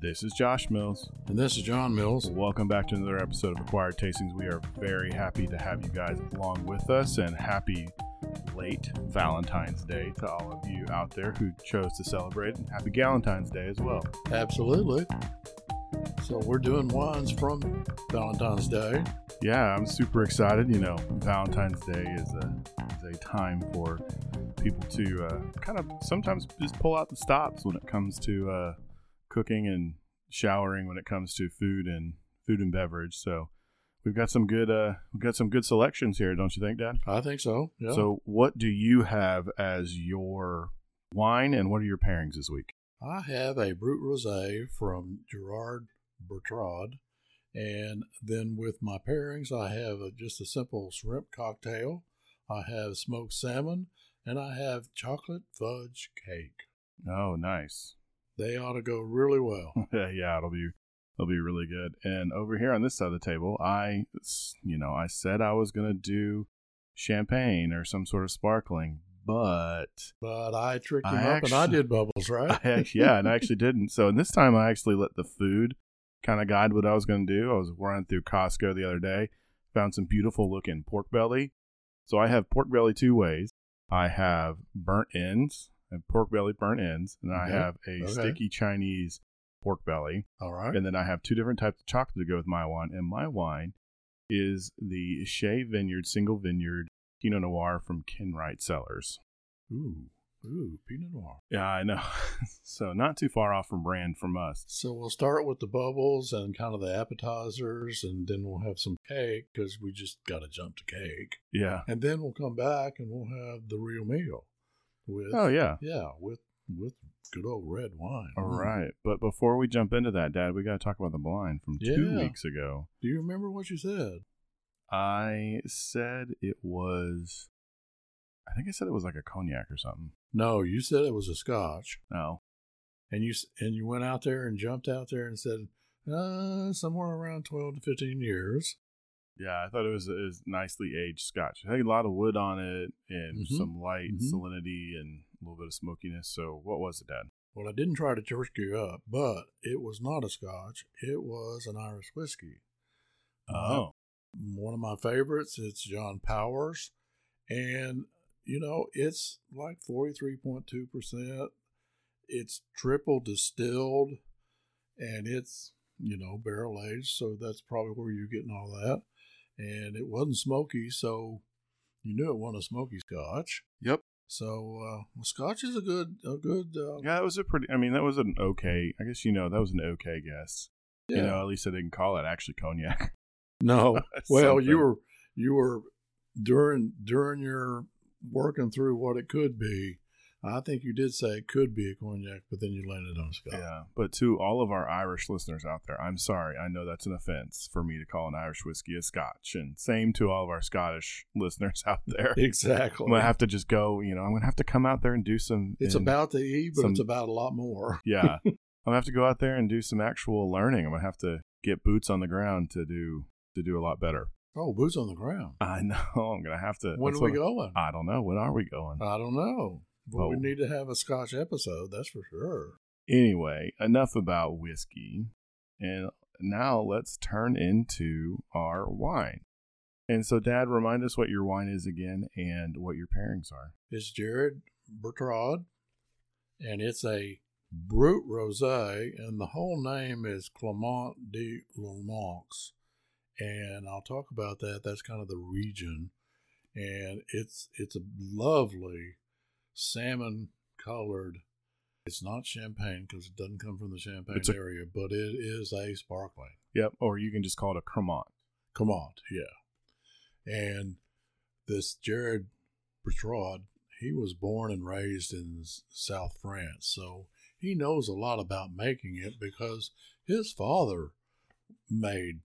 This is Josh Mills. And this is John Mills. Welcome back to another episode of Acquired Tastings. We are very happy to have you guys along with us and happy late Valentine's Day to all of you out there who chose to celebrate and happy Galentine's Day as well. Absolutely. So we're doing wines from Valentine's Day. Yeah, I'm super excited. You know, Valentine's Day is a, is a time for people to uh, kind of sometimes just pull out the stops when it comes to uh, cooking and showering when it comes to food and food and beverage. So we've got some good uh, we've got some good selections here, don't you think, Dad? I think so. Yeah. So what do you have as your wine and what are your pairings this week? I have a Brut Rosé from Gerard Bertrand. And then with my pairings, I have a, just a simple shrimp cocktail. I have smoked salmon and I have chocolate fudge cake. Oh, nice. They ought to go really well. yeah, it'll be it'll be really good. And over here on this side of the table, I you know, I said I was going to do champagne or some sort of sparkling, but but I tricked him I up actually, and I did bubbles, right? I, yeah, and I actually didn't. So, and this time I actually let the food kind of guide what I was going to do. I was running through Costco the other day, found some beautiful looking pork belly. So I have pork belly two ways. I have burnt ends, and pork belly burnt ends, and I have a okay. sticky Chinese pork belly. All right. And then I have two different types of chocolate to go with my wine. And my wine is the Shea Vineyard Single Vineyard Pinot Noir from Ken Wright Cellars. Ooh. Ooh, Pinot Noir. Yeah, I know. so not too far off from brand from us. So we'll start with the bubbles and kind of the appetizers, and then we'll have some cake because we just got to jump to cake. Yeah. And then we'll come back and we'll have the real meal with oh yeah yeah with with good old red wine. All mm. right, but before we jump into that, Dad, we got to talk about the blind from yeah. two weeks ago. Do you remember what you said? I said it was. I think I said it was like a cognac or something. No, you said it was a Scotch. No, and you and you went out there and jumped out there and said uh, somewhere around twelve to fifteen years. Yeah, I thought it was, it was nicely aged scotch. It had a lot of wood on it and mm-hmm. some light mm-hmm. salinity and a little bit of smokiness. So, what was it, Dad? Well, I didn't try to church you up, but it was not a scotch. It was an Irish whiskey. Uh, oh. One of my favorites. It's John Powers. And, you know, it's like 43.2%. It's triple distilled and it's, you know, barrel aged. So that's probably where you're getting all that and it wasn't smoky, so you knew it wasn't a smoky Scotch. Yep. So uh, well, Scotch is a good, a good. Uh, yeah, that was a pretty. I mean, that was an okay. I guess you know that was an okay guess. Yeah. You know, at least I didn't call it actually cognac. No. well, you were you were during during your working through what it could be. I think you did say it could be a cognac, but then you landed on Scotch. Yeah, but to all of our Irish listeners out there, I'm sorry. I know that's an offense for me to call an Irish whiskey a Scotch, and same to all of our Scottish listeners out there. Exactly. I'm gonna have to just go. You know, I'm gonna have to come out there and do some. It's about the E, but some, it's about a lot more. yeah, I'm gonna have to go out there and do some actual learning. I'm gonna have to get boots on the ground to do to do a lot better. Oh, boots on the ground. I know. I'm gonna have to. When are we going? I don't know. When are we going? I don't know. Well, we oh. need to have a Scotch episode, that's for sure. Anyway, enough about whiskey. And now let's turn into our wine. And so, Dad, remind us what your wine is again and what your pairings are. It's Gerard Bertrand, and it's a Brut Rosé, and the whole name is Cremant de Limoux. And I'll talk about that. That's kind of the region, and it's it's a lovely salmon colored. It's not champagne because it doesn't come from the Champagne a, area, but it is a sparkling. Yep, or you can just call it a Cremant. Cremant, yeah. And this Gerard Bertrand, he was born and raised in South France, so he knows a lot about making it because his father made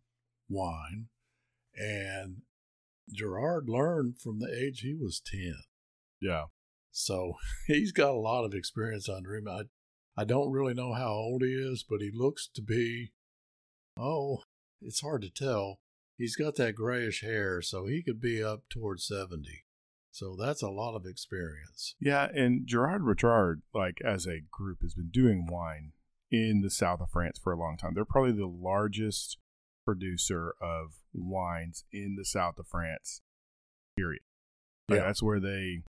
wine, and Gerard learned from the age he was 10. Yeah. So he's got a lot of experience under him. I, I don't really know how old he is, but he looks to be, oh, it's hard to tell. He's got that grayish hair, so he could be up towards 70. So that's a lot of experience. Yeah, and Gerard Richard, like as a group, has been doing wine in the south of France for a long time. They're probably the largest producer of wines in the south of France. Period. Like, Yeah. that's where they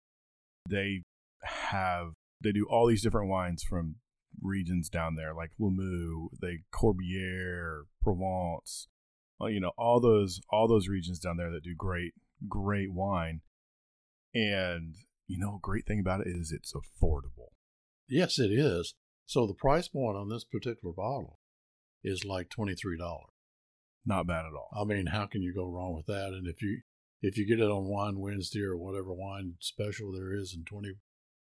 they have they do all these different wines from regions down there, like Limoux, they Corbière, Provence, well, you know, all those all those regions down there that do great great wine. And you know, a great thing about it is it's affordable. Yes, it is. So the price point on this particular bottle is like twenty three dollars. Not bad at all. I mean, how can you go wrong with that? And if you if you get it on Wine Wednesday or whatever wine special there is and 20,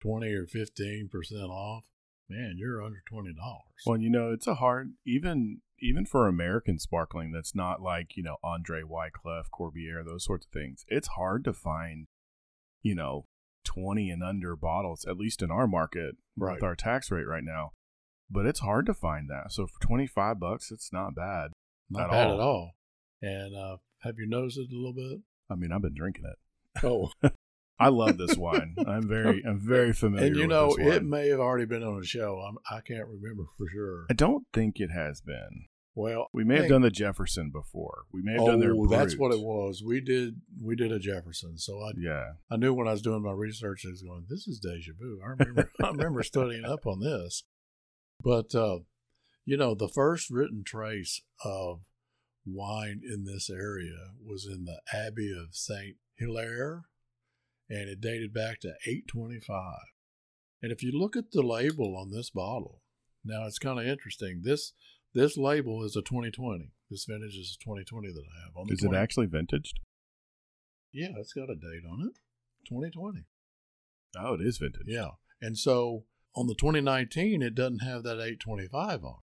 20 or fifteen percent off, man, you're under twenty dollars. Well, you know, it's a hard even even for American sparkling that's not like, you know, Andre Wycliff, Korbel, those sorts of things. It's hard to find, you know, 20 and under bottles at least in our market Right. with our tax rate right now. But it's hard to find that. So for 25 bucks, it's not bad. Not at bad all. at all. And uh, have you noticed it a little bit? I mean, I've been drinking it. Oh, I love this wine. I'm very I'm very familiar and you know, it may have already been on the show. I'm, I can't remember for sure. I don't think it has been. Well, We may have done the Jefferson before. We may have Oh, done their that's what it was. We did we did a Jefferson. So I Yeah. I knew when I was doing my research, I was going, "This is deja vu." I remember, I remember studying up on this. But uh, you know, the first written trace of wine in this area was in the Abbey of Saint Hilaire, and it dated back to 825. And if you look at the label on this bottle, now it's kind of interesting. This this label is a 2020. This vintage is a 2020 that I have. On the Is it actually vintaged? Yeah, it's got a date on it. 2020. Oh, it is vintage. Yeah. And so on the 2019, it doesn't have that 825 on it.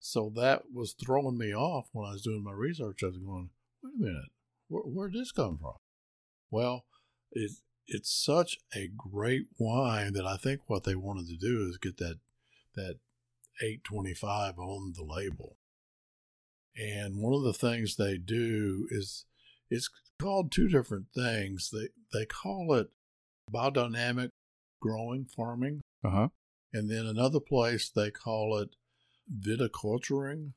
So that was throwing me off when I was doing my research. I was going, wait a minute, where, where'd this come from? Well, it, it's such a great wine that I think what they wanted to do is get that, that 825 on the label. And one of the things they do is it's called two different things. They they call it biodynamic growing farming, Uh huh. and then another place they call it viticulturing.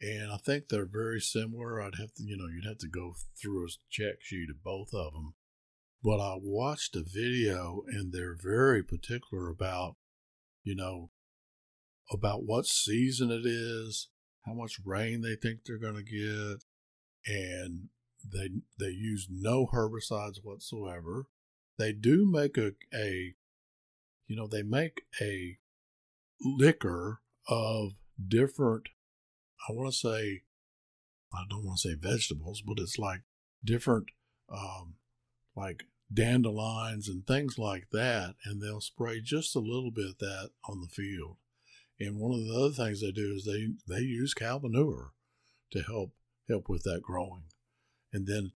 And I think they're very similar. I'd have to, you know, you'd have to go through a check sheet of both of them. But I watched a video, and they're very particular about, you know, about what season it is, how much rain they think they're going to get, and they they use no herbicides whatsoever. They do make a a you know they make a liquor of different I want to say I don't want to say vegetables, but it's like different um like dandelions and things like that and they'll spray just a little bit of that on the field. And one of the other things they do is they they use cow manure to help help with that growing. And then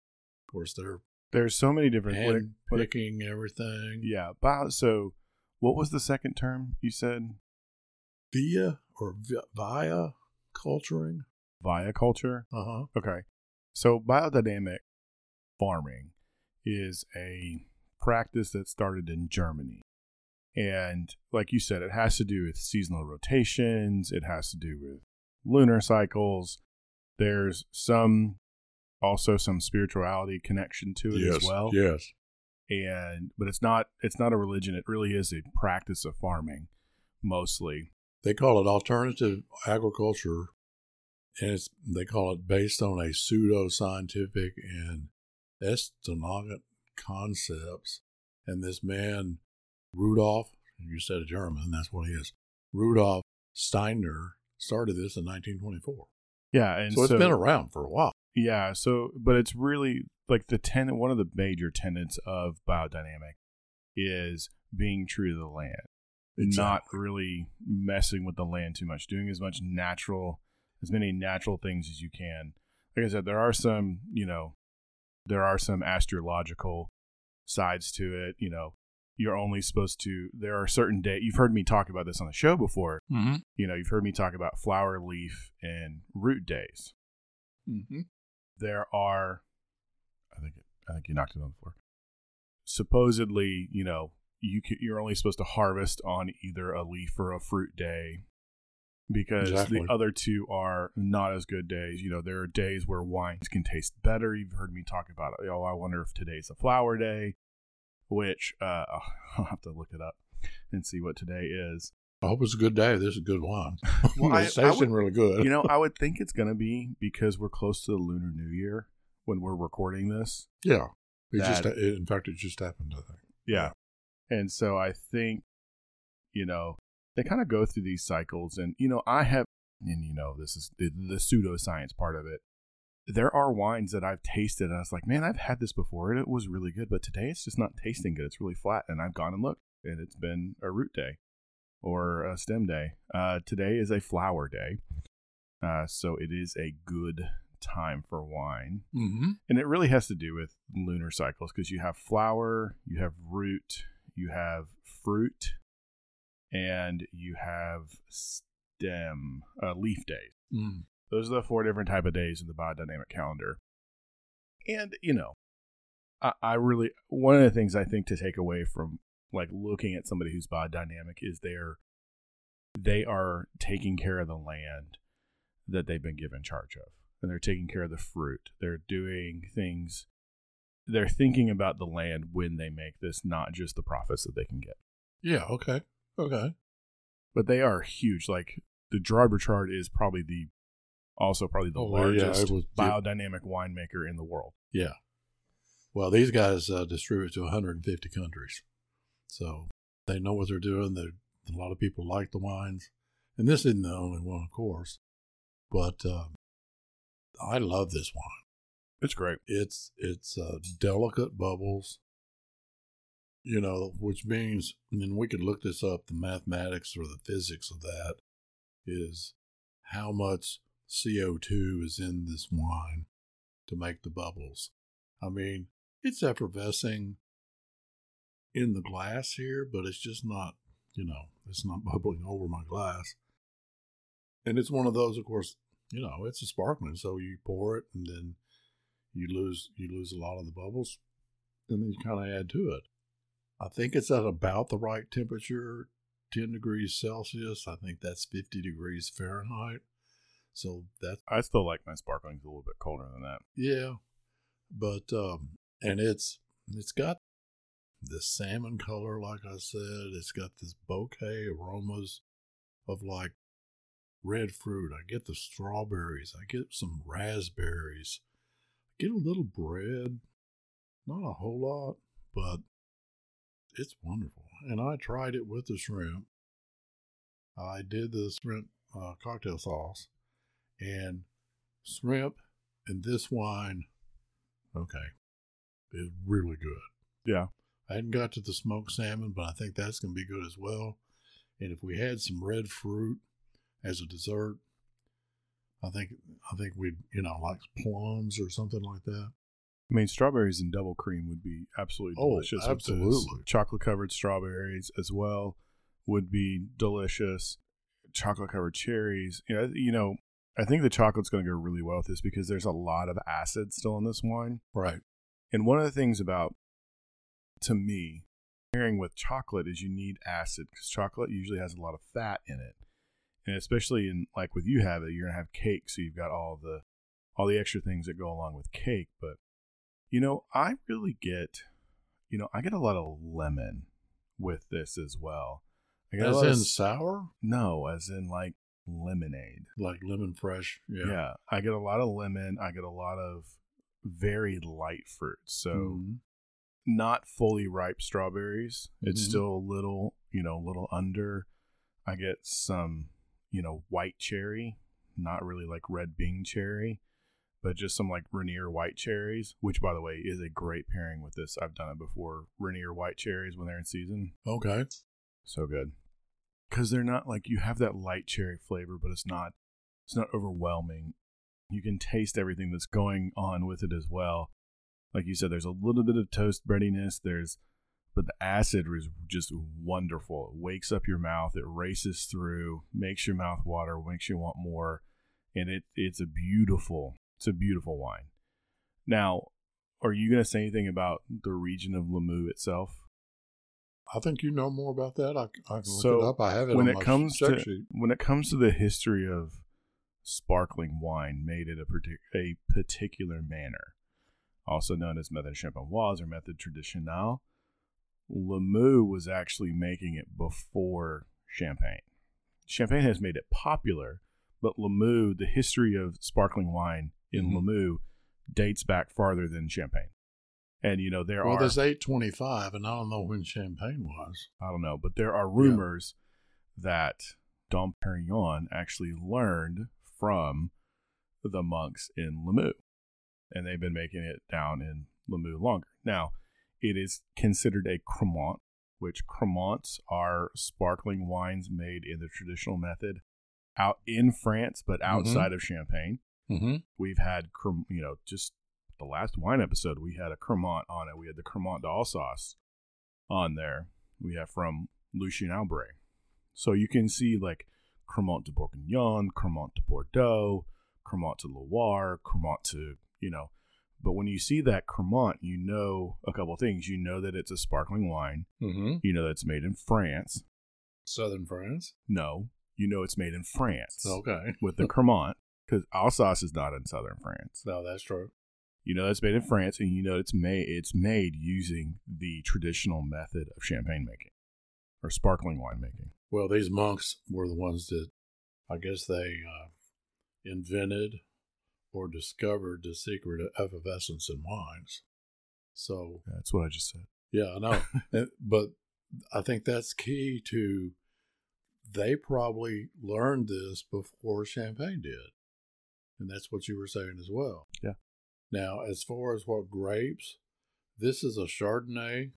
of course they're There's so many different. hand picking everything. yeah. Bio, so, what was the second term you said? Via or via culturing. Viaculture. Uh huh. Okay. So biodynamic farming is a practice that started in Germany. And like you said, it has to do with seasonal rotations, it has to do with lunar cycles. There's some also some spirituality connection to it as well. Yes. And but it's not it's not a religion, it really is a practice of farming mostly. They call it alternative agriculture, and it's they call it based on a pseudo scientific and ethnologic concepts. And this man, Rudolf, you said a German, that's what he is. Rudolf Steiner started this in 1924. Yeah, and so it's been around for a while. Yeah, so but it's really like the tenant one of the major tenets of biodynamic is being true to the land. Not really messing with the land too much, doing as much natural as many natural things as you can. Like I said, there are some, you know, there are some astrological sides to it, you know. You're only supposed to there are certain days, you've heard me talk about this on the show before. Mm-hmm. You know, you've heard me talk about flower leaf and root days Mm-hmm. there are i think i think you knocked it on the floor supposedly you know you can, you're only supposed to harvest on either a leaf or a fruit day because Exactly. the other two are not as good days. You know, there are days where wines can taste better. You've heard me talk about it. Oh, I wonder if today's a flower day, which uh, I'll have to look it up and see what today is. I hope it's a good day. This is a good wine. Well, I- it's I tasting would- really good. You know, I would think it's going to be because we're close to the Lunar New Year when we're recording this. yeah. It just, in fact, it just happened. I think. Yeah. And so I think, you know, they kind of go through these cycles. And, you know, I have, and, you know, this is the, the pseudoscience part of it. There are wines that I've tasted and I was like, man, I've had this before and it was really good. But today it's just not tasting good. It's really flat. And I've gone and looked and it's been a root day or a stem day. Uh, today is a flower day. Uh, so it is a good time for wine Mm-hmm. and it really has to do with lunar cycles because you have flower, you have root, you have fruit, and you have stem uh, leaf days. Mm. Those are the four different type of days in the biodynamic calendar. And you know, I, I really one of the things I think to take away from like looking at somebody who's biodynamic is they're they are taking care of the land that they've been given charge of and they're taking care of the fruit they're doing things they're thinking about the land when they make this not just the profits that they can get Yeah. Okay. Okay. but they are huge like the Bertrand is probably the also probably the Oh, well, yeah, largest was- biodynamic winemaker in the world Yeah. Well, these guys uh, distribute to 150 countries, so they know what they're doing. They a lot of people like the wines, and this isn't the only one, of course. But um, I love this wine. It's great It's it's uh, delicate bubbles, you know, which means, and we could look this up. The mathematics or the physics of that is how much CO two is in this wine to make the bubbles. I mean, it's effervescing in the glass here, but it's just not, you know, it's not bubbling over my glass. And it's one of those, of course, you know, it's a sparkling, so you pour it and then you lose you lose a lot of the bubbles, and then you kind of add to it. I think it's at about the right temperature, ten degrees Celsius. I think that's fifty degrees Fahrenheit. So that I still like my sparklings a little bit colder than that yeah, but um, and it's it's got this salmon color, like I said. It's got this bouquet aromas of like red fruit. I get the strawberries. I get some raspberries. Get a little bread. Not a whole lot, but it's wonderful. And I tried it with the shrimp. I did the shrimp uh, cocktail sauce and shrimp and this wine. Okay, is really good. yeah I hadn't got to the smoked salmon, but I think that's going to be good as well. And if we had some red fruit as a dessert, I think I think we'd you know like plums or something like that. I mean, strawberries and double cream would be absolutely Oh, delicious. absolutely. Chocolate covered strawberries as well would be delicious. Chocolate covered cherries. You know, you know, I think the chocolate's going to go really well with this because there's a lot of acid still in this wine. Right. And one of the things about, to me, pairing with chocolate is you need acid because chocolate usually has a lot of fat in it. And especially in like with you have it, you're gonna have cake, so you've got all the all the extra things that go along with cake. But you know, I really get, you know, I get a lot of lemon with this as well. I As in of, sour, no, as in like lemonade. like lemon fresh. Yeah. Yeah. I get a lot of lemon. I get a lot of very light fruit. So Mhm. not fully ripe strawberries. It's Mhm. still a little, you know, a little under. I get some, you know, white cherry, not really like red Bing cherry, but just some like Rainier white cherries, which by the way is a great pairing with this. I've done it before. Rainier white cherries when they're in season. Okay. So good. Cuz they're not like you have that light cherry flavor, but it's not it's not overwhelming. You can taste everything that's going on with it as well. Like you said there's a little bit of toast breadiness, there's but the acid is just wonderful. It wakes up your mouth, it races through, makes your mouth water, makes you want more, and it it's a beautiful it's a beautiful wine. Now, are you going to say anything about the region of Limoux itself? I think you know more about that. I, I can So, look it up. I have it when on it my comes to sheet. when it comes to the history of sparkling wine made in a, partic- a particular manner, also known as method champenoise or method traditionnelle, Limoux was actually making it before Champagne. Champagne has made it popular, but Limoux, the history of sparkling wine in Mhm. Limoux dates back farther than Champagne. And you know there Well, are well, there's 825, and I don't know when Champagne was. I don't know, but there are rumors that Dom Perignon actually learned from the monks in Limoux, and they've been making it down in Limoux longer. Now, it is considered a Cremant, which Cremants are sparkling wines made in the traditional method out in France, but outside of Champagne. Mm-hmm. We've had, you know, just the last wine episode, we had a Cremant on it. We had the Cremant d'Alsace on there. We have from Lucien Albrecht. So you can see like Cremant de Bourguignon, Cremant de Bordeaux, Cremant de Loire, Cremant to, you know, but when you see that Cremant, you know a couple things. You know that it's a sparkling wine. Mm-hmm. You know that it's made in France. Southern France. No, you know it's made in France Okay. with the Cremant because Alsace is not in southern France. No, that's true. You know it's made in France, and you know it's made it's made using the traditional method of champagne making or sparkling wine making. Well, these monks were the ones that I guess they uh, invented or discovered the secret of effervescence in wines. So, That's what I just said. yeah, I know. But I think that's key to they probably learned this before Champagne did. And that's what you were saying as well. Yeah. Now, as far as what grapes, this is a Chardonnay,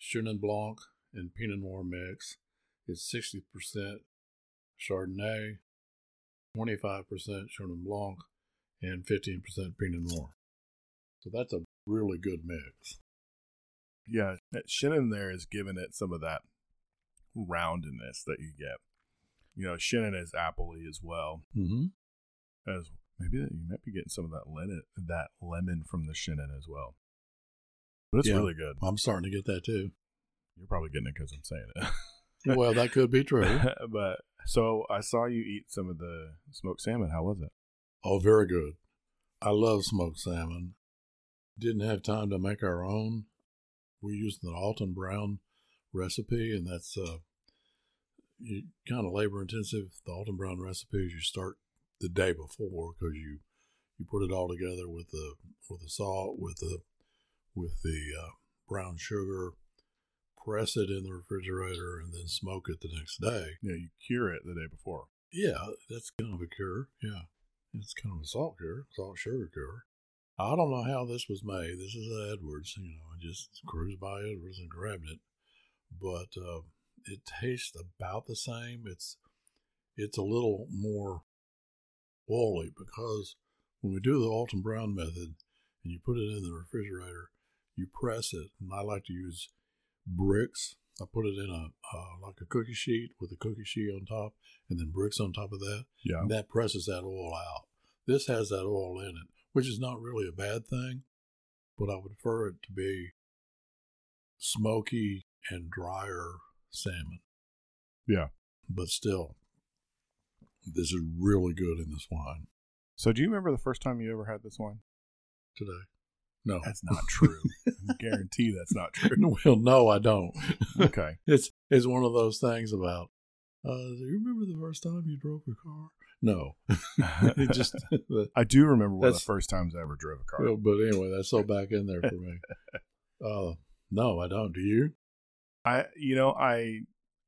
Chenin Blanc, and Pinot Noir mix. It's 60% Chardonnay, 25% Chenin Blanc, and 15% Pinot Noir. So that's a really good mix. Yeah, that Chenin there is giving it some of that roundedness that you get. You know, Chenin is appley as well Mm-hmm. as maybe that you might be getting some of that lemon that lemon from the Chenin as well. But it's Yeah. really good. I'm starting to get that too. You're probably getting it because I'm saying it. Well, that could be true. but so I saw you eat some of the smoked salmon. How was it? Oh, very good. I love smoked salmon. Didn't have time to make our own. We used the Alton Brown recipe, and that's uh, you, kind of labor intensive. The Alton Brown recipe is you start the day before because you you put it all together with the with the salt, with the with the uh, brown sugar, press it in the refrigerator, and then smoke it the next day. Yeah, you cure it the day before. Yeah, that's kind of a cure. Yeah, it's kind of a salt cure, salt sugar cure. I don't know how this was made. This is Edwards. You know, I just cruised by Edwards and grabbed it, but uh, it tastes about the same. It's it's a little more oily because when we do the Alton Brown method and you put it in the refrigerator, you press it, and I like to use bricks. I put it in a uh, like a cookie sheet with a cookie sheet on top, and then bricks on top of that. Yeah. That presses that oil out. This has that oil in it, which is not really a bad thing, but I would prefer it to be smoky and drier salmon. Yeah. But still, this is really good in this wine So do you remember the first time you ever had this wine? today. No. That's not true. I guarantee that's not true. well, no, I don't. Okay. It's it's one of those things about. Uh, do you remember the first time you drove your car? No, it just. I do remember one of the first times I ever drove a car. well, but anyway, that's so back in there for me. Uh, no, I don't. Do you? I you know I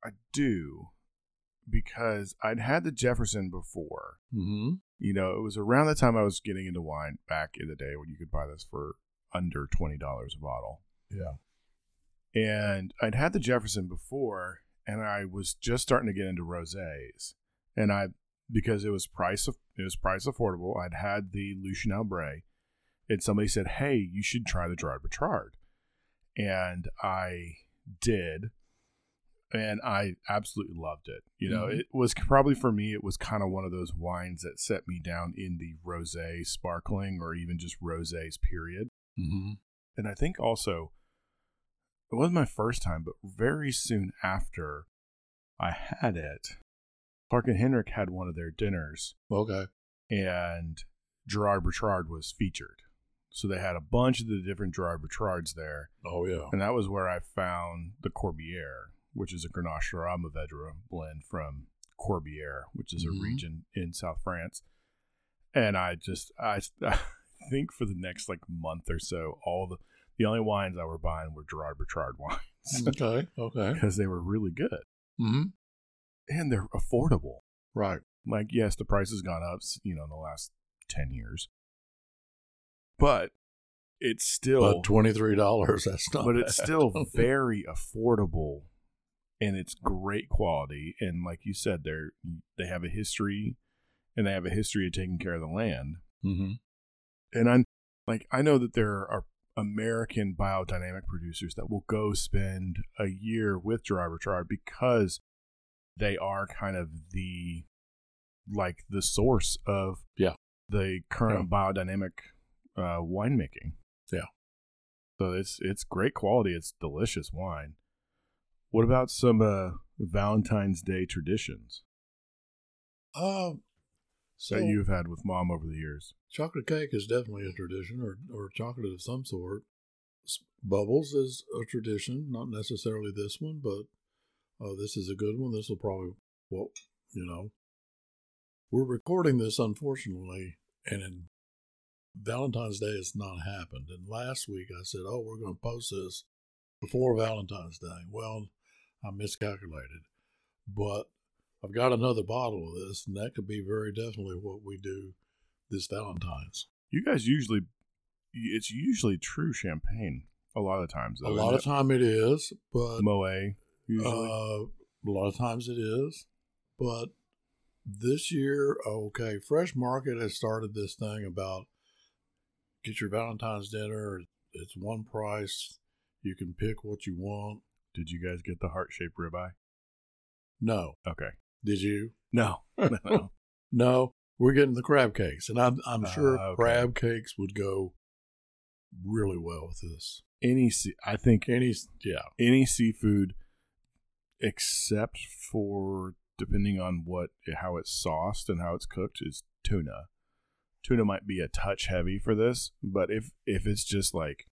I do because I'd had the Jefferson before. Mm-hmm. You know, it was around the time I was getting into wine back in the day when you could buy this for under twenty dollars a bottle. Yeah. And I'd had the Jefferson before, and I was just starting to get into rosés, and I because it was price it was price affordable. I'd had the Lucien Albrecht, and somebody said, "Hey, you should try the Gerard Bertrand," and I did, and I absolutely loved it. You know, Mhm. it was probably for me, it was kind of one of those wines that set me down in the rosé sparkling or even just rosés period. Mm-hmm. And I think also it wasn't my first time, but very soon after I had it, Clark and Henrik had one of their dinners, Okay. and Gerard Bertrand was featured. So they had a bunch of the different Gerard Bertrands there, Oh yeah. and that was where I found the Corbière, which is a Grenache Syrah Mourvedre blend from Corbière, which is a Mhm. region in South France. And I just, I, I think for the next like month or so, all the the only wines I were buying were Gerard Bertrand wines okay. Okay. because they were really good hmm and they're affordable. Right. Like, yes, the price has gone up, you know, in the last ten years, but it's still But twenty three dollars. That's not. but it's bad. still very affordable and it's great quality and like you said they're they have a history and they have a history of taking care of the land Mhm. and i'm like i know that there are american biodynamic producers that will go spend a year with gerard Bertrand because they are kind of the like the source of Yeah. the current biodynamic uh winemaking Yeah. so it's it's great quality it's delicious wine what about some uh valentine's day traditions Um. So that you've had with mom over the years chocolate cake is definitely a tradition, or or chocolate of some sort. Bubbles is a tradition, not necessarily this one, but uh, this is a good one. This will probably, well, you know, we're recording this unfortunately, and in Valentine's Day has not happened. And last week I said, oh, we're going to post this before Valentine's Day. Well, I miscalculated, but I've got another bottle of this, and that could be very definitely what we do this Valentine's. you guys usually it's usually true champagne a lot of times A lot of isn't time it is, but Moet usually uh, a lot of times it is. But this year, okay, Fresh Market has started this thing about get your Valentine's dinner. It's one price. You can pick what you want. Did you guys get the heart-shaped ribeye? No, okay. Did you? no. No. No, we're getting the crab cakes, and I'm I'm sure Ah, okay. crab cakes would go really well with this. any sea- i think Any, yeah, any seafood except for depending on what how it's sauced and how it's cooked is tuna. Tuna might be a touch heavy for this but if if it's just like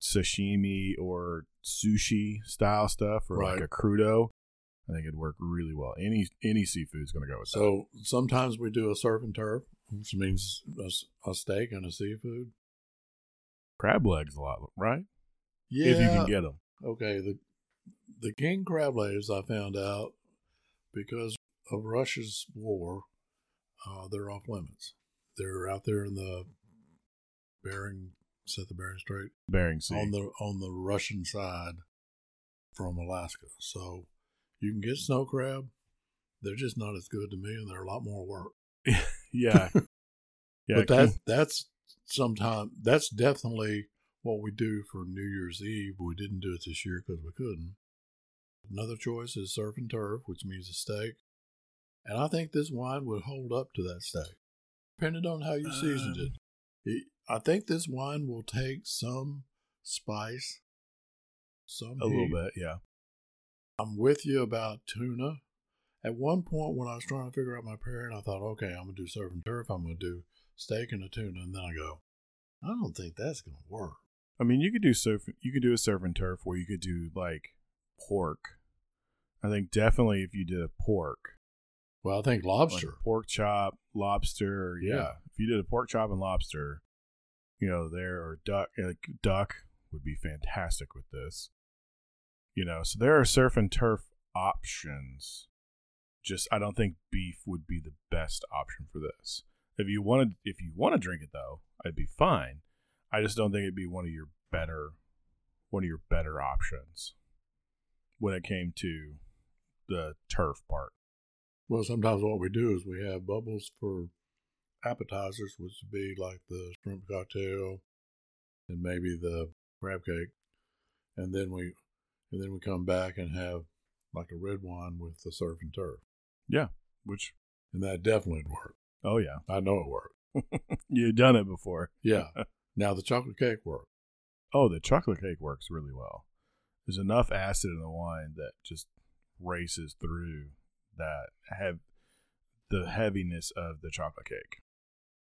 sashimi or sushi style stuff or like a crudo i think it'd work really well any any seafood's going to go with that So sometimes we do a surf and turf, which means a, a, steak and a seafood. crab legs a lot right Yeah. if you can get them okay. The the king crab legs I found out because of Russia's war, uh, they're off limits. They're out there in the Bering, set the Bering Strait Bering Sea. on the on the Russian side from Alaska. So you can get snow crab. They're just not as good to me, and they're a lot more work. yeah, yeah. but that that's sometime that's definitely what we do for New Year's Eve. We didn't do it this year because we couldn't. Another choice is surf and turf, which means a steak, and I think this wine would hold up to that steak, depending on how you seasoned Um. it. it. I think this wine will take some spice, some a little bit, yeah. I'm with you about tuna. At one point, when I was trying to figure out my pairing, I thought, okay, I'm gonna do surf and turf. I'm gonna do steak and a tuna, and then I go, I don't think that's gonna work. I mean, you could do surf. You could do a surf and turf where you could do like pork. I think definitely if you did a pork, Well, I think like lobster. pork chop, lobster. Yeah. Yeah. if you did a pork chop and lobster, you know, there or duck. Like duck would be fantastic with this. You know, so there are surf and turf options. Just I don't think beef would be the best option for this. If you wanted, if you want to drink it though, I'd be fine. I just don't think it'd be one of your better, one of your better options when it came to the turf part. Well, sometimes what we do is we have bubbles for appetizers, would be like the shrimp cocktail and maybe the crab cake, and then we and then we come back and have like a red wine with the surf and turf, Yeah, which and that definitely would oh yeah, I know it worked. you've done it before. Yeah. now the chocolate cake worked. Oh, the chocolate cake works really well. there's enough acid in the wine that just races through that have the heaviness of the chocolate cake.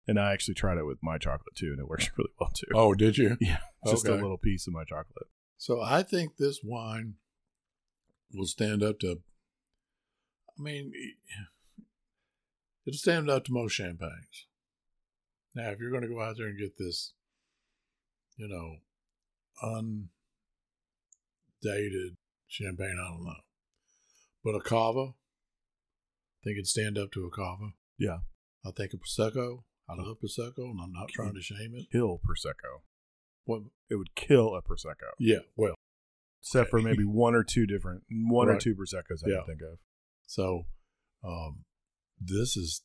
And I actually tried it with my chocolate too, and it works really well too. Oh, did you? yeah, just a little piece of my chocolate. So I think this wine will stand up to. I mean, it'll stand up to most champagnes. Now, if you're going to go out there and get this, you know, undated champagne, I don't know, but a cava, I think it'd stand up to a cava. Yeah. I think a prosecco. I love prosecco, and I'm not trying to shame it. Kill prosecco. What? It would kill a prosecco, Yeah. Well, except for maybe one or two different, one or two proseccos I Yeah. can think of. so um, this is.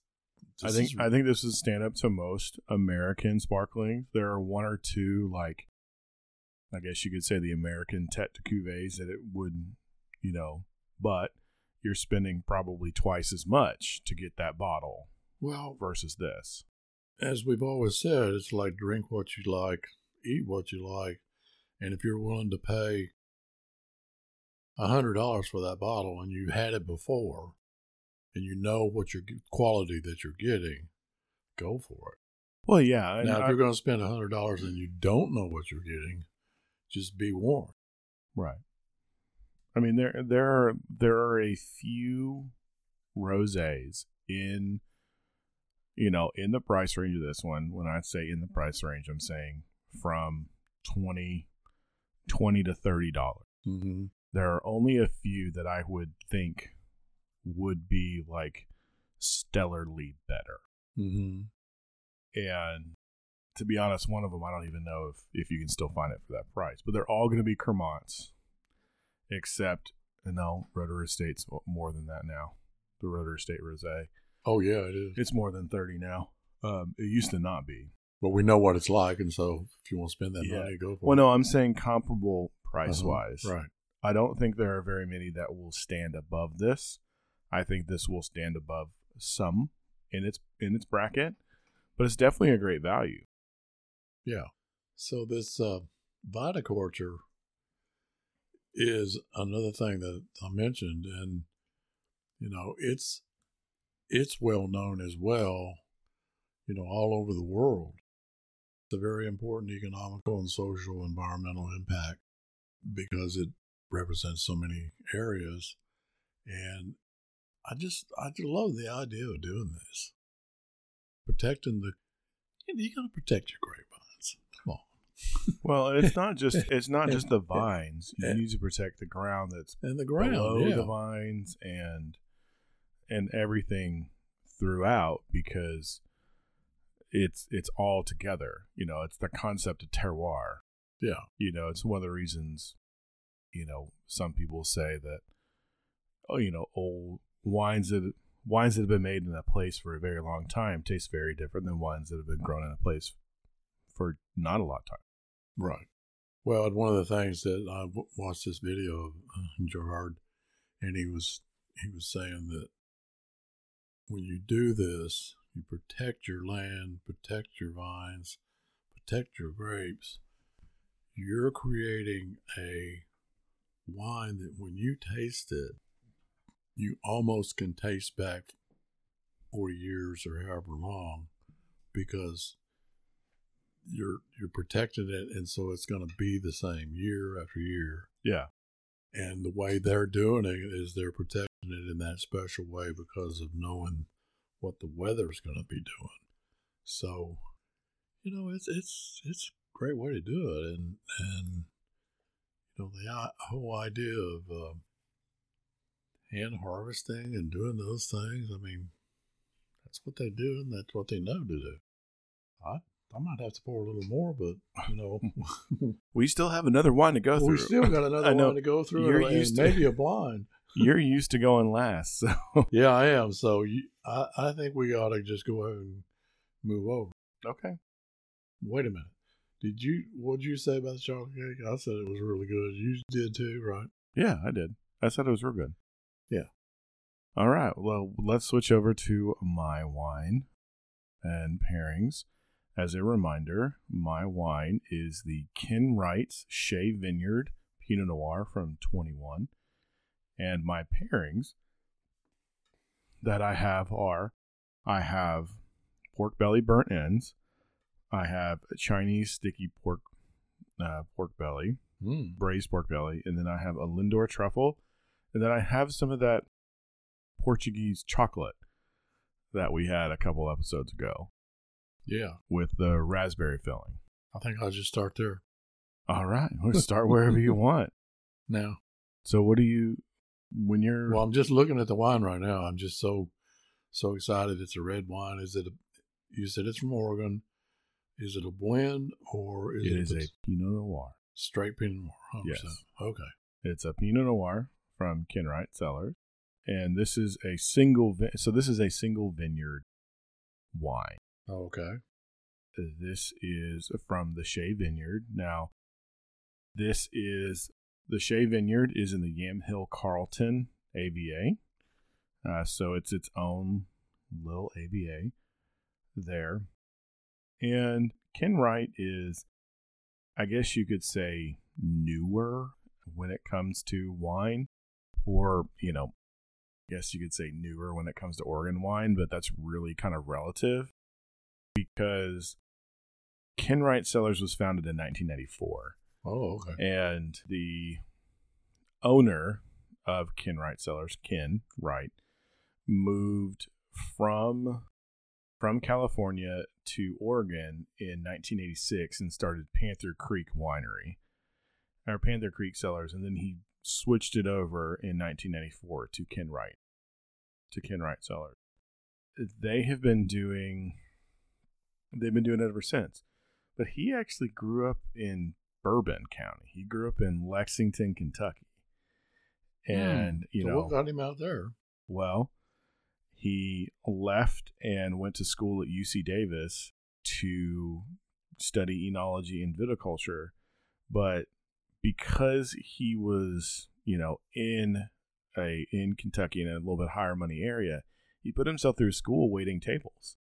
I think is- I think this is stand up to most American sparkling. There are one or two like, I guess you could say the American Tete de Cuvées that it would, you know, but you're spending probably twice as much to get that bottle well, versus this. As we've always said, it's like drink what you like, eat what you like, and if you're willing to pay a hundred dollars for that bottle and you've had it before, and you know what your quality that you're getting, go for it. Well, yeah, now, if I- you're going to spend a hundred dollars and you don't know what you're getting, just be warned. Right. I mean there there are there are a few rosés in you know, in the price range of this one. When I say in the price range, I'm saying from 20 20 to 30 dollars. Mm-hmm. There are only a few that I would think would be like stellarly better. Mm-hmm. And to be honest, one of them I don't even know if, if you can still find it for that price. But they're all going to be Cremants, except no Roederer Estate's more than that now. The Rotor Estate Rosé, Oh yeah, it is. it's more than thirty now. Um, it used to not be. But we know what it's like, and so if you want to spend that Yeah. money, go for Well, it. Well, no, I'm saying comparable price wise. Uh-huh. Right. I don't think there are very many that will stand above this. I think this will stand above some in its in its bracket, but it's definitely a great value. Yeah. So this uh, viticulture is another thing that I mentioned, and you know it's it's well known as well, you know, all over the world. It's a very important economical and social environmental impact because it represents so many areas, and I just I just love the idea of doing this, protecting the. You, know, you got to protect your grapevines. Come on. Well, it's not just it's not just the vines. You need to protect the ground that's and the ground, below yeah. the vines and and everything throughout because it's it's all together. You know, it's the concept of terroir. yeah, You know, it's one of the reasons. You know, some people say that. Oh, you know, old wines that wines that have been made in a place for a very long time taste very different than wines that have been grown in a place for not a lot of time. right. Well, and one of the things that I watched this video of uh, Gerard, and he was he was saying that when you do this, you protect your land, protect your vines, protect your grapes. You're creating a wine that when you taste it, you almost can taste back 40 years or however long because you're you're protecting it and so it's going to be the same year after year Yeah. and the way they're doing it is they're protecting it in that special way because of knowing what the weather's going to be doing. So you know it's it's it's a great way to do it. And and you know the whole idea of um, hand harvesting and doing those things i mean that's what they do and that's what they know to do. I i might have to pour a little more but you know We still have another wine to go through. we still got another one to go through You're and used to- maybe a blind You're used to going last, so yeah i am so you, i i think we ought to just go ahead and move over okay. wait a minute did you what did you say about the chocolate cake i said it was really good you did too right Yeah, I did. I said it was real good. Yeah. All right. Well, let's switch over to my wine and pairings. As a reminder, my wine is the Ken Wright's Shea Vineyard Pinot Noir from 21. And my pairings that I have are I have pork belly burnt ends, I have a Chinese sticky pork uh, pork belly, Mm. braised pork belly, and then I have a Lindor truffle, and then I have some of that Portuguese chocolate that we had a couple episodes ago Yeah. with the raspberry filling. I think I'll just start there. All right, we'll start wherever you want. Now, So, what do you when you're well, I'm just looking at the wine right now. I'm just so, so excited. It's a red wine. Is it a, you said it's from Oregon. Is it a blend or is it it, is a Pinot Noir. straight Pinot Noir? 100%. Yes. Okay. It's a Pinot Noir from Ken Wright Cellars, and this is a single. Vi- so this is a single vineyard wine. Okay. This is from the Shea Vineyard. Now, this is the Shea Vineyard is in the Yamhill Carlton AVA, uh, so it's its own little AVA there. And Ken Wright is, I guess you could say, newer when it comes to wine, or you know, I guess you could say newer when it comes to Oregon wine, but that's really kind of relative because Ken Wright Cellars was founded in 1994, Oh, okay. and the owner of Ken Wright Cellars, Ken Wright, moved from from California to Oregon in 1986 and started Panther Creek Winery, or Panther Creek Cellars, and then he switched it over in 1994 to Ken Wright, to Ken Wright Cellars. They have been doing, they've been doing it ever since. But he actually grew up in Bourbon County. He grew up in Lexington, Kentucky, and you Hmm. So know, what got him out there? well, he left and went to school at UC Davis to study enology and viticulture. But because he was, you know, in a in Kentucky in a little bit higher money area, he put himself through school waiting tables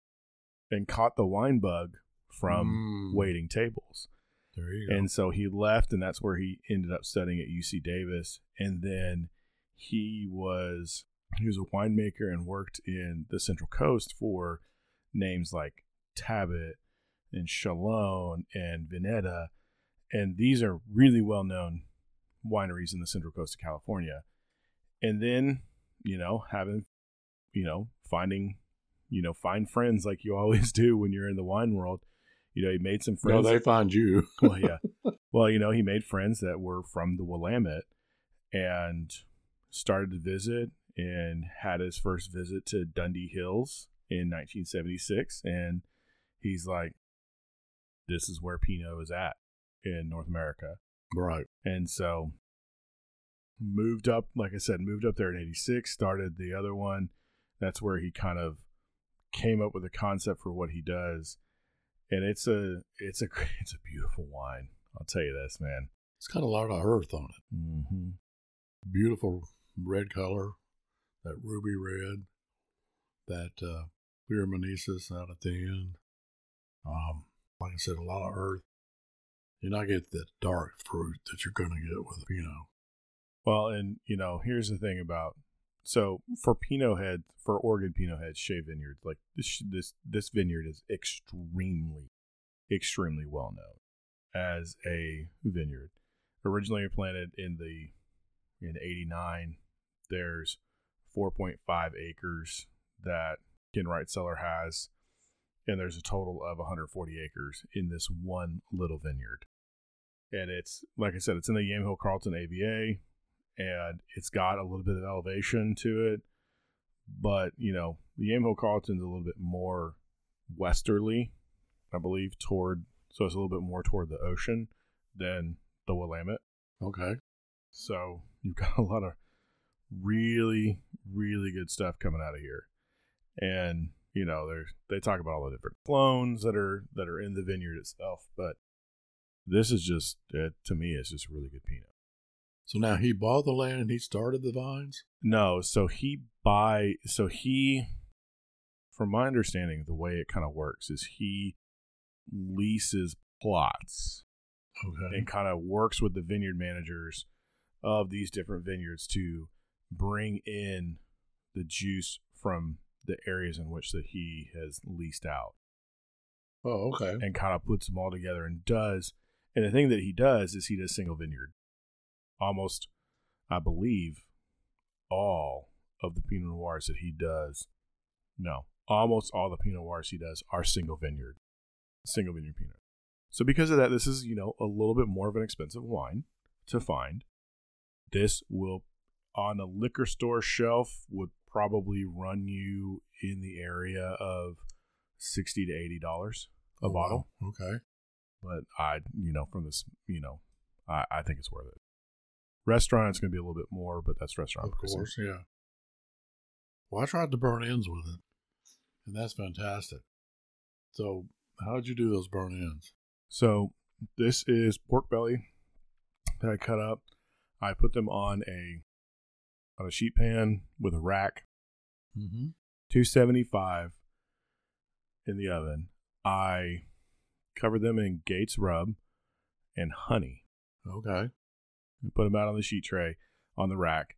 and caught the wine bug from Mm. waiting tables. There you go. And so he left, and that's where he ended up studying at UC Davis. And then he was he was a winemaker and worked in the Central Coast for names like Talbott and Chalone and Ventana, and these are really well known wineries in the Central Coast of California. And then you know having you know finding you know find friends like you always do when you're in the wine world. You know, he made some friends. no, they find you. well, yeah. Well, you know, he made friends that were from the Willamette and started to visit and had his first visit to Dundee Hills in 1976. And he's like, this is where Pinot is at in North America. right. And so moved up, like I said, moved up there in 86, started the other one. That's where he kind of came up with a concept for what he does. And it's a it's a it's a beautiful wine. I'll tell you this, man. It's got a lot of earth on it. Mm-hmm. Beautiful red color, that ruby red, that uh, clear out at the end. Um, like I said, a lot of earth. You're not get that dark fruit that you're going to get with Pinot. Well, and you know, here's the thing about so for Pinot Head, for Oregon Pinot Head Shea Vineyard, like this this this vineyard is extremely, extremely well known as a vineyard. Originally planted in the in '89, there's 4.5 acres that Ken Wright Cellar has, and there's a total of 140 acres in this one little vineyard. And it's like I said, it's in the Yamhill Carlton AVA and it's got a little bit of elevation to it. But, you know, the Yamhill Carlton's a little bit more westerly, I believe, toward so it's a little bit more toward the ocean than the Willamette. Okay. So you've got a lot of really, really good stuff coming out of here. And, you know, there's they talk about all the different clones that are that are in the vineyard itself, but this is just it, to me it's just really good Pinot. So now he bought the land and he started the vines? No, so he buy so he from my understanding the way it kind of works is he leases plots Okay. and kind of works with the vineyard managers of these different vineyards to bring in the juice from the areas in which that he has leased out Oh, okay. and kind of puts them all together and does and the thing that he does is he does single vineyard almost i believe all of the pinot noirs that he does no almost all the pinot noirs he does are single vineyard single vineyard pinot so because of that this is you know a little bit more of an expensive wine to find this will on a liquor store shelf would probably run you in the area of 60 to 80 dollars a Oh, bottle wow. Okay. but I, you know, from this, you know, I, I think it's worth it. Restaurant, it's going to be a little bit more, but that's restaurant Of pricing. course, yeah. Well, I tried the burn ends with it, and that's fantastic. So, how did you do those burn ends? So this is pork belly that I cut up. I put them on a on a sheet pan with a rack, Mm-hmm. 275 in the oven. I covered them in Gates rub and honey. Okay. And put them out on the sheet tray on the rack.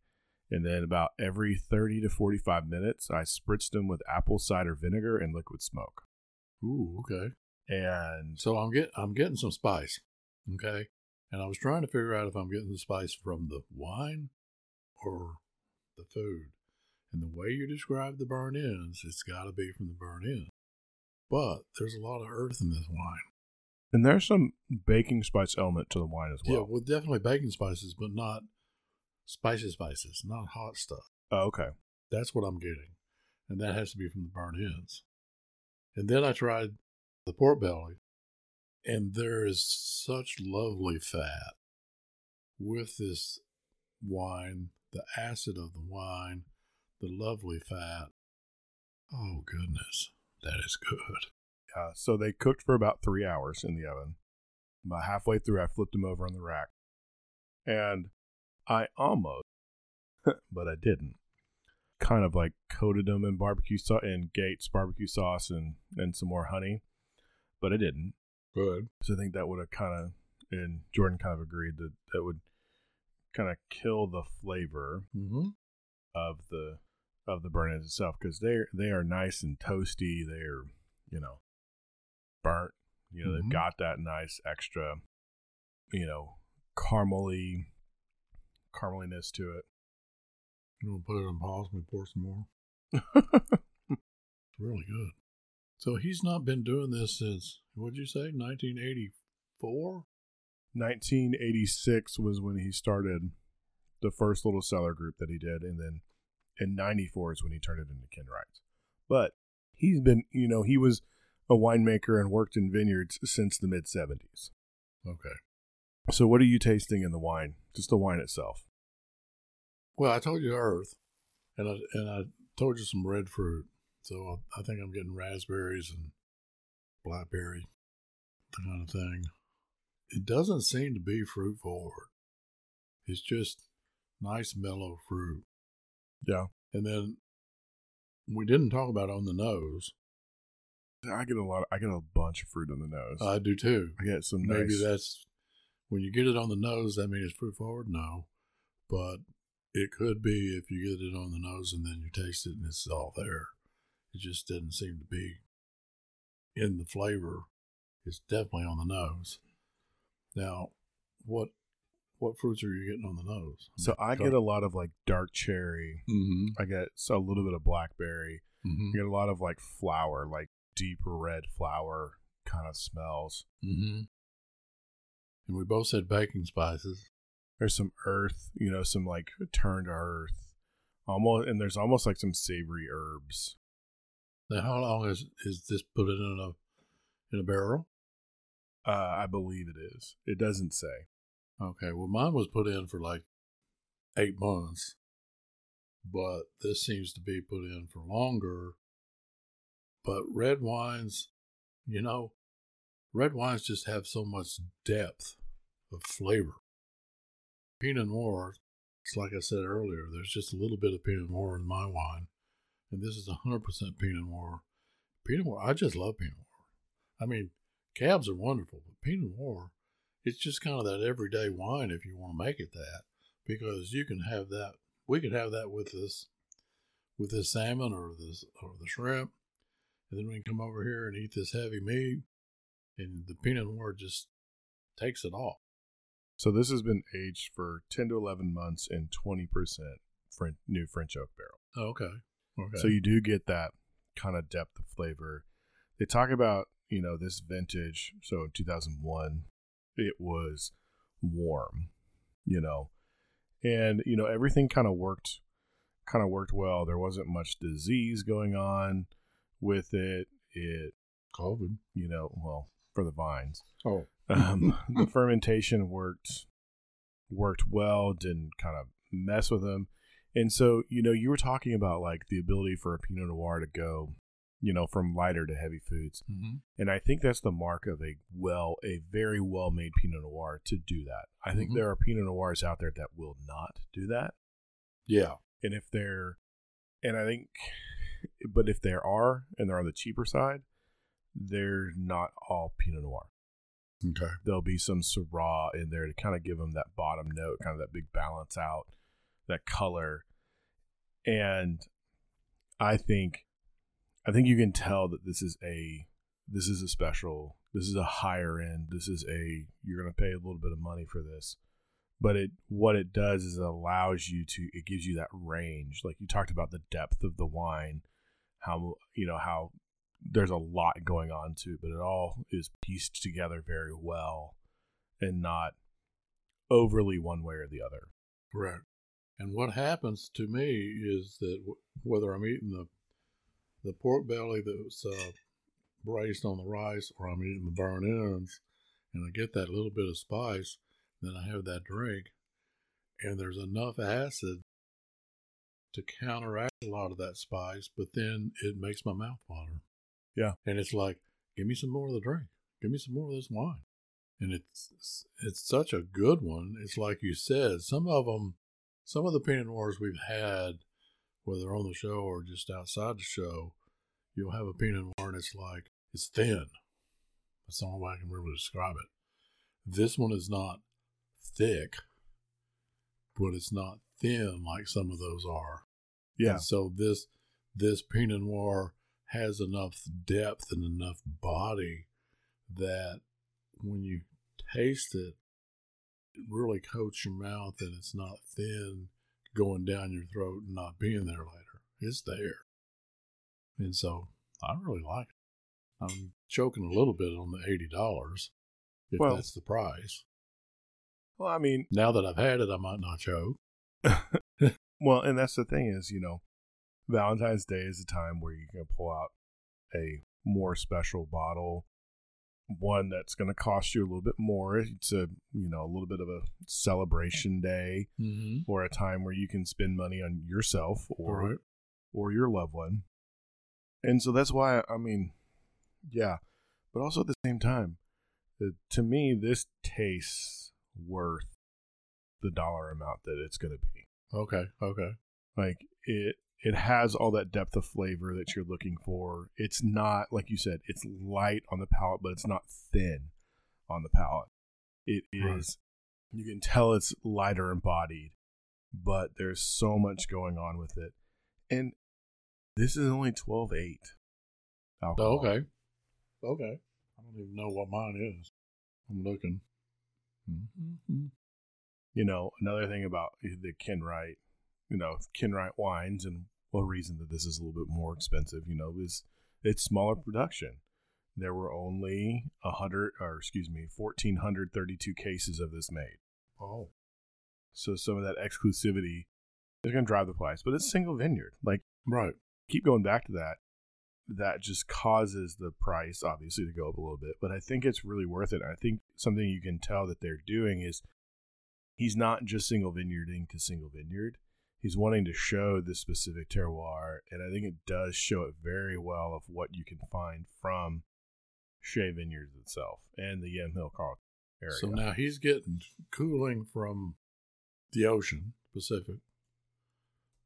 And then about every 30 to 45 minutes, I spritzed them with apple cider vinegar and liquid smoke. Ooh, okay. And So I'm get I'm getting some spice. Okay. And I was trying to figure out if I'm getting the spice from the wine or the food. And the way you describe the burn ends, it's got to be from the burn end. But there's a lot of earth in this wine. And there's some baking spice element to the wine as well. yeah, well. definitely baking spices, but not spicy spices, not hot stuff. Oh, okay. That's what I'm getting. And that has to be from the burnt ends. And then I tried the pork belly, and there is such lovely fat with this wine, the acid of the wine, the lovely fat. Oh, goodness. That is good. Uh, so they cooked for about three hours in the oven. About halfway through, I flipped them over on the rack. And I almost, but I didn't, kind of like coated them in barbecue sauce and Gates barbecue sauce and, and some more honey, but I didn't. Good. So I think that would have kind of, and Jordan kind of agreed that that would kind of kill the flavor Mm-hmm. of the of the burn ends itself because they they are nice and toasty. They're you know burnt. You know Mhm. they've got that nice extra, you know, caramely carameliness to it. You want to put it on pause and pour some more? It's really good. So he's not been doing this since, what'd you say, 1984? 1986 was when he started the first little cellar group that he did, and then in '94 is when he turned it into Ken Wright's. But he's been, you know, he was a winemaker and worked in vineyards since the mid '70s. Okay. So, what are you tasting in the wine? Just the wine itself. Well, I told you earth, and I, and I told you some red fruit. So I think I'm getting raspberries and blackberry, that kind of thing. It doesn't seem to be fruit forward. It's just nice mellow fruit. Yeah, And then we didn't talk about on the nose. I get a lot. Of, I get a bunch of fruit on the nose. I do too. I get some Maybe nice. that's when you get it on the nose, that means it's fruit forward? No. But it could be if you get it on the nose and then you taste it and it's all there. It just didn't seem to be in the flavor. It's definitely on the nose. Now, what what fruits are you getting on the nose? so I get a lot of like dark cherry. Mm-hmm. I get so a little bit of blackberry. Mm-hmm. I get a lot of like flower, like deep red flower kind of smells. Mm-hmm. And we both said baking spices. There's some earth, you know, some like turned earth, almost, and there's almost like some savory herbs. Now, how long is is this put in a in a barrel? Uh, I believe it is. It doesn't say. Okay, well, mine was put in for like eight months, but this seems to be put in for longer. But red wines, you know, red wines just have so much depth of flavor. Pinot Noir, it's like I said earlier, there's just a little bit of Pinot Noir in my wine, and this is 100% Pinot Noir. Pinot Noir, I just love Pinot Noir. I mean, cabs are wonderful, but Pinot Noir, it's just kind of that everyday wine if you want to make it that. because you can have that. We could have that with this, with this salmon or this or the shrimp, and then we can come over here and eat this heavy meat, and the Pinot Noir just takes it off. So this has been aged for 10 to 11 months in 20% French, new French oak barrel. Oh, okay. Okay. So you do get that kind of depth of flavor. They talk about, you know, this vintage. So in 2001, it was warm, you know, and, you know, everything kind of worked, kind of worked well. There wasn't much disease going on with it. It, COVID. you know, well, for the vines. Oh. Um, the fermentation worked worked well, didn't kind of mess with them. And so, you know, you were talking about like the ability for a Pinot Noir to go, you know, from lighter to heavy foods. Mm-hmm. And I think that's the mark of a well, a very well made Pinot Noir to do that. I think Mhm. there are Pinot Noirs out there that will not do that. Yeah. And if they're, and I think, but if there are and they're on the cheaper side, they're not all Pinot Noir. Okay. There'll be some Syrah in there to kind of give them that bottom note, kind of that big balance out, that color. And I think, I think you can tell that this is a, this is a special, this is a higher end, this is a, you're going to pay a little bit of money for this. But it, what it does is it allows you to, it gives you that range. Like you talked about the depth of the wine, how, you know, how there's a lot going on too, but it all is pieced together very well and not overly one way or the other. Correct. And what happens to me is that w- whether I'm eating the the pork belly that's uh, braised on the rice, or I'm eating the burnt ends, and I get that little bit of spice, then I have that drink, and there's enough acid to counteract a lot of that spice, but then it makes my mouth water. Yeah. and it's like, give me some more of the drink, give me some more of this wine, and it's it's such a good one. It's like you said, some of them some of the Pinot Noirs we've had, whether on the show or just outside the show, you'll have a Pinot Noir and it's like, it's thin. That's the only way I can really describe it. This one is not thick, but it's not thin like some of those are. Yeah. And so this this Pinot Noir has enough depth and enough body that when you taste it, it really coats your mouth and it's not thin going down your throat and not being there later. It's there. And so I really like it. I'm choking a little bit on the eighty dollars if Well- that's the price. Well, I mean, Now that I've had it, I might not choke. well, and that's the thing is, you know, Valentine's Day is a time where you can pull out a more special bottle, one that's going to cost you a little bit more. It's a, you know, a little bit of a celebration day Mm-hmm. or a time where you can spend money on yourself or Right. or your loved one. And so that's why I mean, yeah, but also at the same time, uh, to me, this tastes worth the dollar amount that it's going to be. Okay. Okay. Like it, it has all that depth of flavor that you're looking for. It's not like you said, it's light on the palate, but it's not thin on the palate. It is Right. You can tell it's lighter embodied, but there's so much going on with it, and this is only twelve eight. Oh, okay. Okay. I don't even know what mine is. I'm looking. Mm-hmm. you know, another thing about the Ken Wright, you know, Ken Wright wines, and one reason that this is a little bit more expensive, you know, is it's smaller production. There were only a hundred, or excuse me, fourteen hundred thirty-two cases of this made. Oh. So some of that exclusivity is going to drive the price, but it's single vineyard. Like, Right. keep going back to that. That just causes the price, obviously, to go up a little bit. But I think it's really worth it. I think something you can tell that they're doing is he's not just single vineyarding to single vineyard. He's wanting to show this specific terroir, and I think it does show it very well of what you can find from Shea Vineyards itself and the Yamhill Carlton area. So now he's getting cooling from the ocean, Pacific,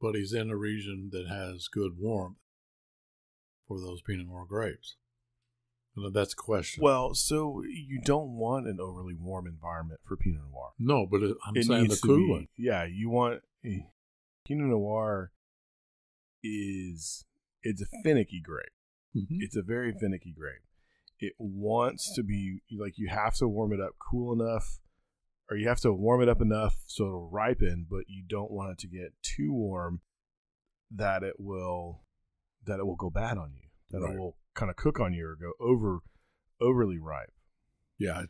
but he's in a region that has good warmth for those Pinot Noir grapes. That's a question. Well, so you don't want an overly warm environment for Pinot Noir. no, but it, I'm It saying the to be- yeah, you want eh, Pinot Noir is it's a finicky grape. Mhm. It's a very finicky grape. It wants to be like you have to warm it up cool enough, or you have to warm it up enough so it'll ripen, but you don't want it to get too warm that it will that it will go bad on you. That Right. it will kind of cook on you or go over overly ripe. Yeah,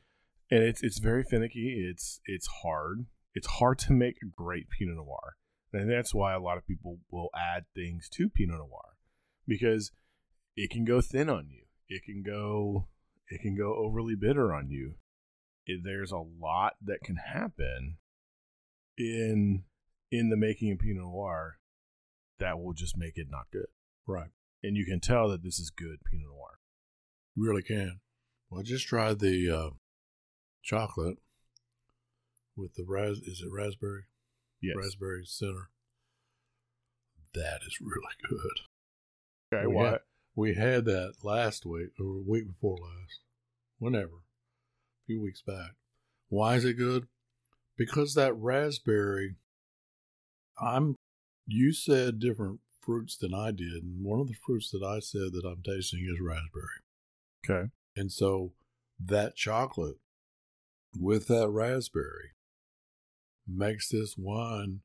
And it's it's very finicky. It's it's hard. It's hard to make a great Pinot Noir. And that's why a lot of people will add things to Pinot Noir because it can go thin on you. It can go it can go overly bitter on you. It, there's a lot that can happen in in the making of Pinot Noir that will just make it not good. Right. And you can tell that this is good Pinot Noir. You really can. Well, I just tried the uh, chocolate with the ras. Is it raspberry? Yes. Raspberry center. That is really good. Okay, we why? Had, we had that last week or week before last, whenever, a few weeks back. Why is it good? Because that raspberry, I'm. You said different fruits than I did, and one of the fruits that I said that I'm tasting is raspberry. Okay. And so that chocolate with that raspberry makes this wine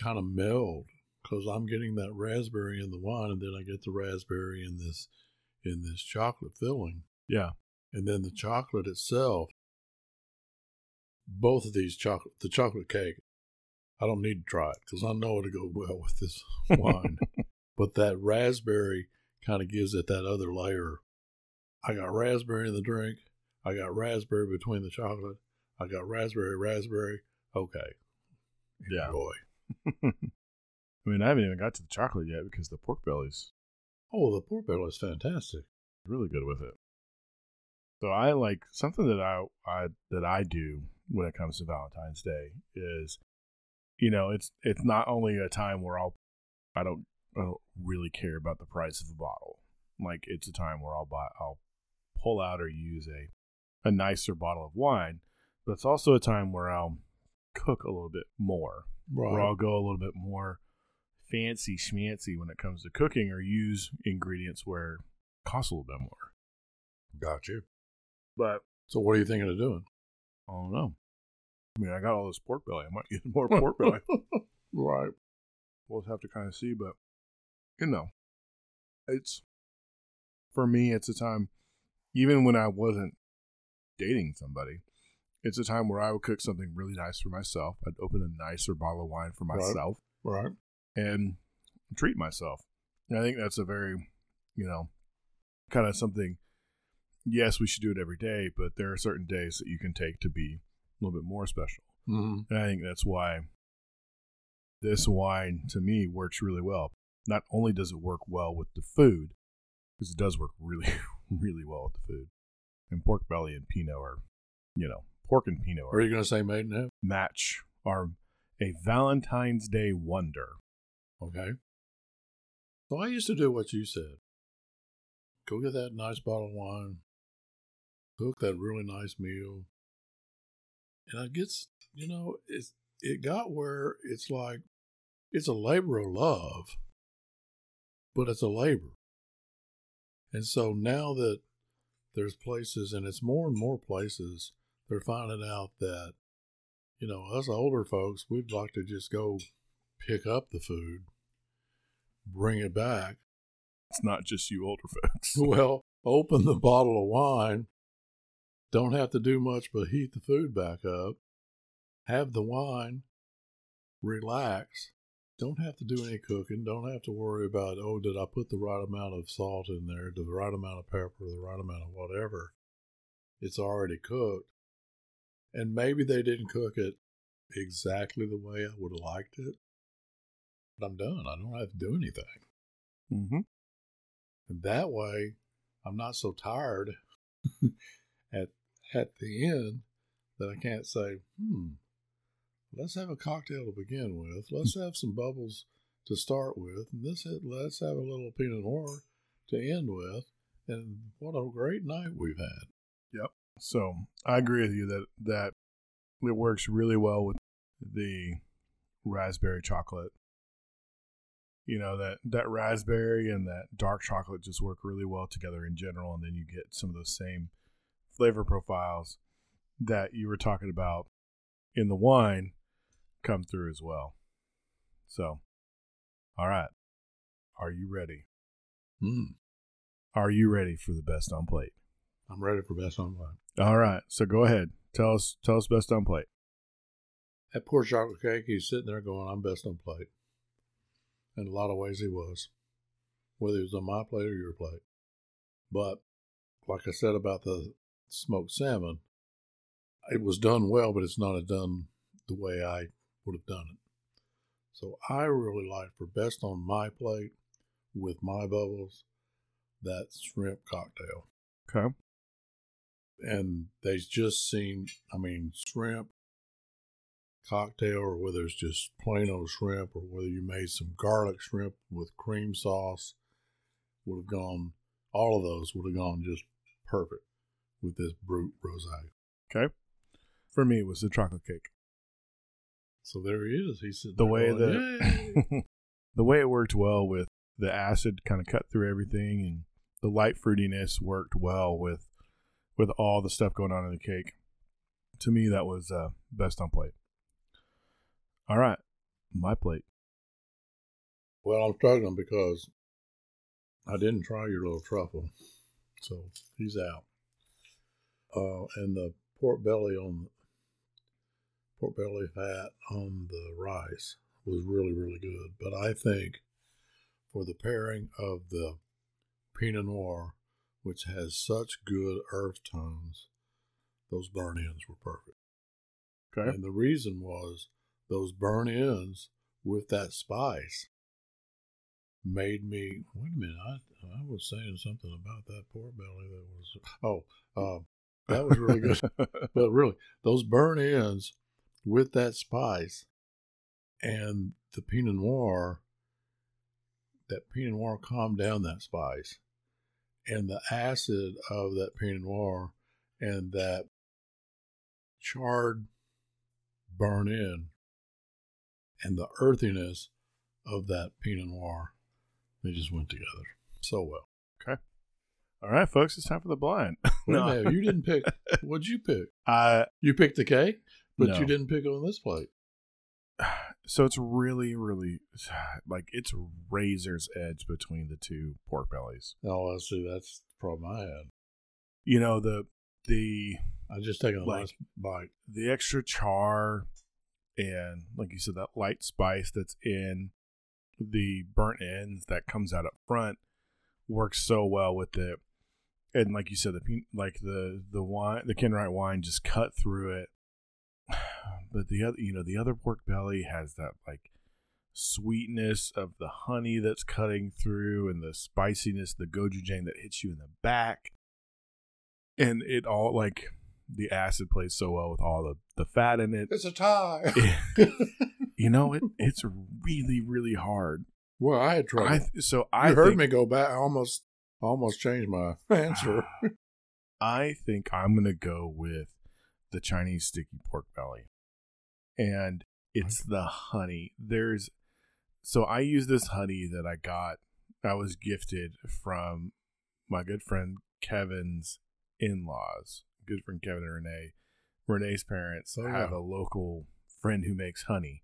kind of meld because I'm getting that raspberry in the wine and then I get the raspberry in this in this chocolate filling Yeah. and then the chocolate itself both of these chocolate the chocolate cake I don't need to try it because I know it'll go well with this wine but that raspberry kind of gives it that other layer I got raspberry in the drink. I got raspberry between the chocolate. I got raspberry, raspberry. Okay. Yeah. Enjoy. I mean, I haven't even got to the chocolate yet because the pork belly's Oh, the pork belly is fantastic. really good with it. So I like something that I, I that I do when it comes to Valentine's Day is, you know, it's it's not only a time where I'll I don't, I don't really care about the price of a bottle. Like it's a time where I'll buy I'll pull out or use a a nicer bottle of wine, but it's also a time where I'll cook a little bit more where I'll go a little bit more fancy schmancy when it comes to cooking or use ingredients where it costs a little bit more. Got you. But So what are you thinking of doing? I don't know. I mean, I got all this pork belly. I might use more pork belly. right. We'll have to kind of see, but you know, it's for me. It's a time, even when I wasn't dating somebody, it's a time where I would cook something really nice for myself. I'd open a nicer bottle of wine for Right. myself. Right. and treat myself. And I think that's a very, you know, kind of something. Yes, we should do it every day, but there are certain days that you can take to be a little bit more special. Mm-hmm. And I think that's why this wine to me works really well. Not only does it work well with the food, because it does work really, really well with the food. And pork belly and Pinot are, you know, pork and Pinot Are are you going to say Maidenhead? match are a Valentine's Day wonder. Okay. So I used to do what you said. Go get that nice bottle of wine, cook that really nice meal, and I gets you know it's it got where it's like it's a labor of love, but it's a labor. And so now that there's places, and it's more and more places, they're finding out that you know us older folks we'd like to just go pick up the food, bring it back. It's not just you older folks. Well, open the bottle of wine. Don't have to do much but heat the food back up. Have the wine. Relax. Don't have to do any cooking. Don't have to worry about, oh, did I put the right amount of salt in there, the right amount of pepper, the right amount of whatever. It's already cooked. And maybe they didn't cook it exactly the way I would have liked it. But I'm done. I don't have to do anything. Mm-hmm. And that way, I'm not so tired at the end that I can't say, hmm, let's have a cocktail to begin with. Let's have some bubbles to start with. And this let's have a little Pinot Noir to end with. And what a great night we've had. Yep. So I agree with you that that it works really well with the raspberry chocolate. You know that that raspberry and that dark chocolate just work really well together in general, and then you get some of those same flavor profiles that you were talking about in the wine come through as well. So, all right, are you ready? Mm, Are you ready for the best on plate? I'm ready for best on plate. All right, so go ahead. Tell us tell us best on plate. That poor chocolate cake, he's sitting there going, I'm best on plate. In a lot of ways, he was, whether he was on my plate or your plate. But, like I said about the smoked salmon, it was done well, but it's not done the way I would have done it. So, I really like for best on my plate with my bubbles that shrimp cocktail. Okay. And they just seem, I mean, shrimp cocktail or whether it's just plain old shrimp or whether you made some garlic shrimp with cream sauce would have gone all of those would have gone just perfect with this brut rosé. Okay. For me, it was the chocolate cake. So there he is. He's sitting The way going, that the way it worked well with the acid kind of cut through everything, and the light fruitiness worked well with with all the stuff going on in the cake. To me, that was uh, best on plate. All right, my plate. Well, I'm struggling because I didn't try your little truffle, so he's out. Uh, and the pork belly on pork belly fat on the rice was really really good. But I think for the pairing of the Pinot Noir, which has such good earth tones, those burn ends were perfect. Okay. And the reason was those burn ends with that spice made me wait a minute. I I was saying something about that pork belly that was oh uh, that was really good. but really, those burn ends with that spice and the Pinot Noir, that Pinot Noir calmed down that spice, and the acid of that Pinot Noir and that charred burn in and the earthiness of that Pinot Noir, they just went together so well. All right, folks, it's time for the blind. Wait No. you didn't pick. What'd you pick? Uh, You picked the cake, but No. you didn't pick on this plate. so it's really, really like it's razor's edge between the two pork bellies. Oh, I see. That's the problem I had. You know the the I just taken the Like- last bite. the extra char and like you said that light spice that's in the burnt ends that comes out up front works so well with it and like you said the like the the wine the Ken Wright wine just cut through it but the other you know the other pork belly has that like sweetness of the honey that's cutting through and the spiciness the gochujang that hits you in the back and it all like the acid plays so well with all the the fat in it It's a tie. you know it it's really really hard well, I had trouble. I so I you heard think, me go back. I almost, I almost changed my answer. I think I'm gonna go with the Chinese sticky pork belly, and it's the honey. There's so I use this honey that I got. I was gifted from my good friend Kevin's in-laws. Good friend Kevin and Renee. Renee's parents Oh, have a local friend who makes honey.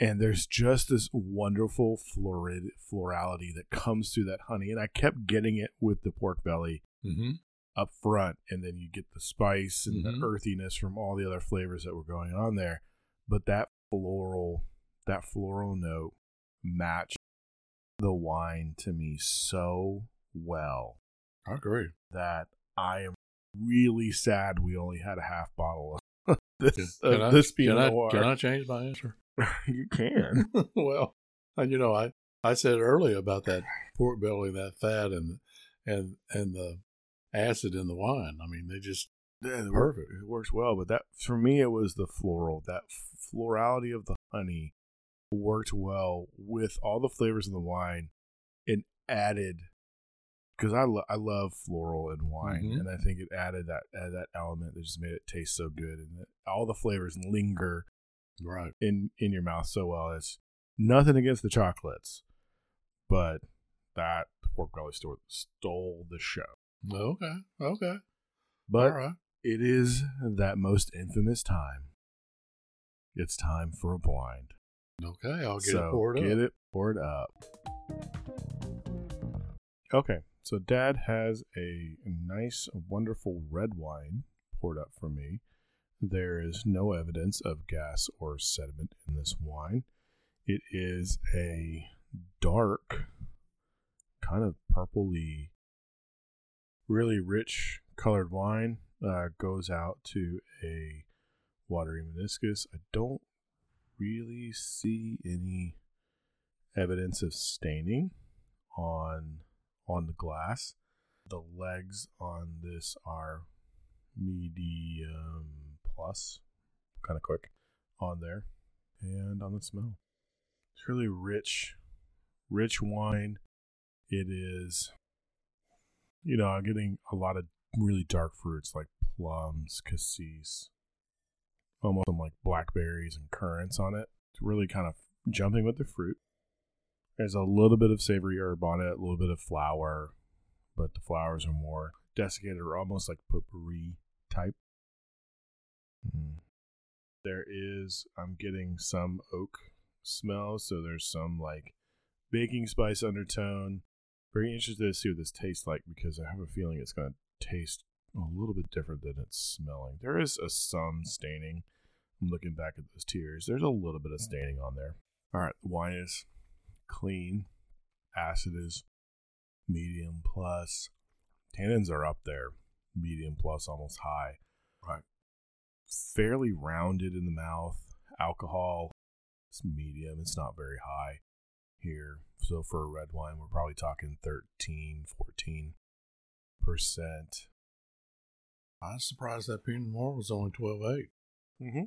And there's just this wonderful florid florality that comes through that honey. And I kept getting it with the pork belly mm-hmm. up front and then you get the spice and Mhm. the earthiness from all the other flavors that were going on there but that floral that floral note matched the wine to me so well I agree. that i am really sad we only had a half bottle of this, Can, I, this can, Pinot I, Noir. can I change my answer? you can well, and you know, I, I said earlier about that pork belly, that fat, and and and the acid in the wine. I mean, they just Yeah, Perfect. It works well, but that for me it was the floral. That florality of the honey worked well with all the flavors in the wine and added because I, lo- I love floral in wine, Mhm. and I think it added that added that element that just made it taste so good, and all the flavors linger Right. in in your mouth so well. It's nothing against the chocolates, but that pork belly store stole the show. Okay. Okay. But right. it is that most infamous time. It's time for a blind. Okay. I'll get so it poured get up. it poured up. Okay, so Dad has a nice, wonderful red wine poured up for me. There is no evidence of gas or sediment in this wine. It is a dark, kind of purpley, really rich colored wine. Uh, goes out to a watery meniscus. I don't really see any evidence of staining on on the glass. The legs on this are medium plus, kind of quick on there, and on the smell. It's really rich, rich wine. It is, you know, I'm getting a lot of really dark fruits like plums, cassis, almost some like blackberries and currants on it. It's really kind of jumping with the fruit. There's a little bit of savory herb on it, a little bit of flour, but the flowers are more desiccated or almost like potpourri type. Mm. There is, I'm getting some oak smell, so there's some like baking spice undertone. Very interested to see what this tastes like because I have a feeling it's going to taste a little bit different than it's smelling. There is a some staining. I'm looking back at those tears. There's a little bit of staining on there. All right, the wine is clean. Acid is medium plus. Tannins are up there, medium plus, almost high. Right. Fairly rounded in the mouth. Alcohol, it's medium. It's not very high here. So for a red wine, we're probably talking 13, 14 percent. I was surprised that Pinot Noir was only 12.8. Mm-hmm.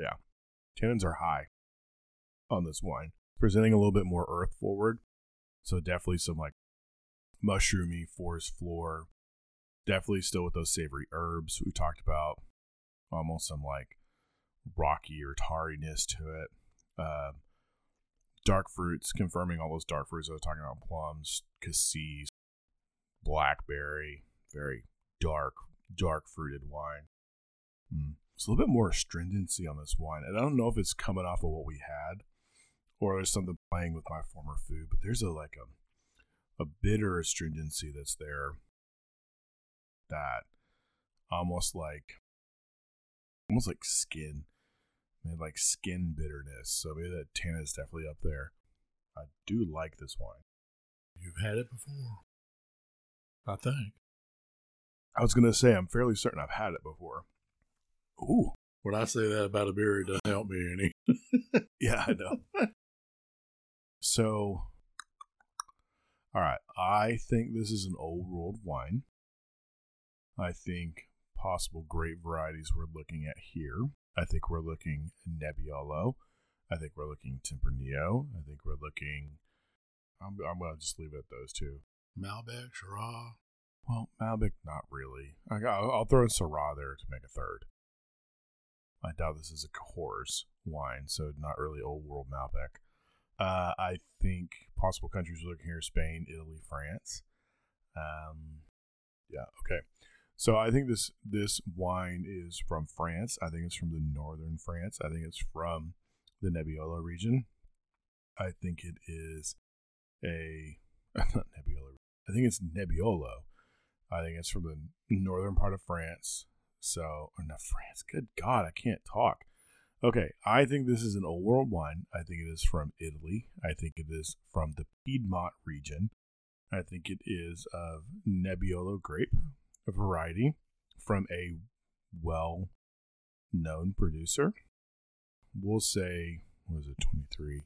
Yeah. Tannins are high on this wine. Presenting a little bit more earth forward. So definitely some like mushroomy forest floor. Definitely still with those savory herbs we talked about. Almost some like rocky or tarriness to it. Uh, dark fruits, confirming all those dark fruits I was talking about plums, cassis, blackberry, very dark, dark fruited wine. Mm. There's a little bit more astringency on this wine. And I don't know if it's coming off of what we had or there's something playing with my former food, but there's a like a a bitter astringency that's there that almost like almost like skin. Maybe like skin bitterness. So maybe that tannin is definitely up there. I do like this wine. You've had it before. I think. I was gonna say I'm fairly certain I've had it before. Ooh. When I say that about a beer, it doesn't help me any. Yeah, I know. so, all right. I think this is an old world wine. I think possible grape varieties we're looking at here. I think we're looking Nebbiolo. I think we're looking Tempranillo. I think we're looking. I'm, I'm going to just leave it at those two. Malbec, Shiraz. Well, Malbec, not really. I got, I'll throw in Syrah there to make a third. I doubt this is a Cahors wine, so not really old world Malbec. Uh, I think possible countries we're looking here: Spain, Italy, France. Um, yeah, okay. So I think this this wine is from France. I think it's from the northern France. I think it's from the Nebbiolo region. I think it is a not Nebbiolo. I think it's Nebbiolo. I think it's from the northern part of France. So, or not France. Good God, I can't talk. Okay, I think this is an old world wine. I think it is from Italy. I think it is from the Piedmont region. I think it is of Nebbiolo grape, variety from a well known producer. We'll say, what was it, 23?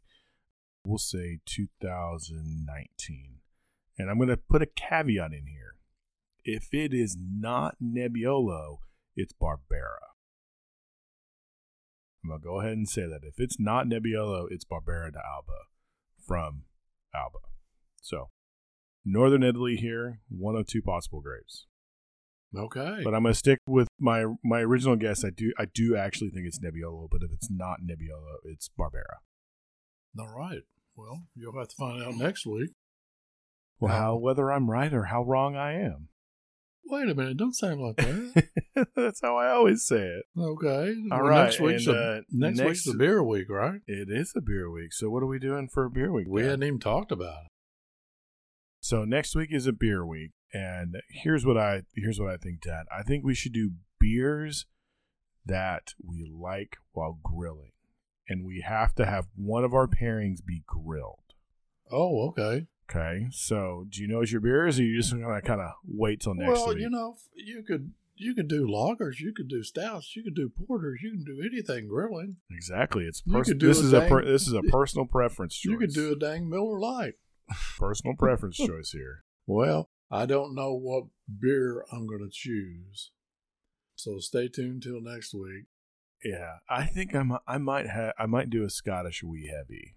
We'll say 2019. And I'm going to put a caveat in here. If it is not Nebbiolo, it's Barbera. I'm going to go ahead and say that. If it's not Nebbiolo, it's Barbera de Alba from Alba. So Northern Italy here, one of two possible grapes. Okay. But I'm gonna stick with my my original guess. I do I do actually think it's Nebbiolo, but if it's not Nebbiolo, it's Barbera. All right. Well, you'll have to find out next week. Well, How- whether I'm right or how wrong I am. Wait a minute. Don't sound like that. That's how I always say it. Okay. All Well, right, Next week's, and, a, uh, next, week's next- the beer week, right? It is a beer week. So what are we doing for a beer week? We Dan? hadn't even talked about it. So next week is a beer week, and here's what I here's what I think, Dad. I think we should do beers that we like while grilling, and we have to have one of our pairings be grilled. Oh, okay. Okay, so do you know what your beer is, or you just gonna kind of wait till next well, week? you know, you could you could do lagers, you could do stouts, you could do porters, you can do anything grilling. exactly. It's pers- this is a per- this is a personal preference choice. You could do a dang Miller Lite. personal preference choice here. Well, I don't know what beer I'm going to choose. So stay tuned till next week. Yeah, I think I might I might have I might do a Scottish wee heavy.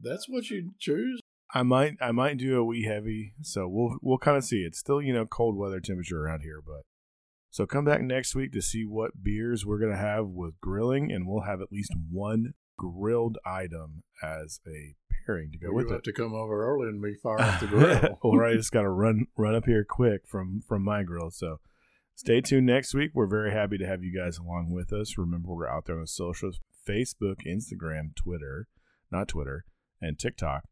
That's what you choose? I might I might do a wee heavy, so we'll we'll kind of see. It's still you know cold weather temperature around here, but so come back next week to see what beers we're gonna have with grilling, and we'll have at least one grilled item as a pairing to go you with have it. to come over early and be far off the grill. or I just gotta run run up here quick from from my grill. So stay tuned next week. We're very happy to have you guys along with us. Remember, we're out there on the socials: Facebook, Instagram, Twitter, not Twitter, and TikTok.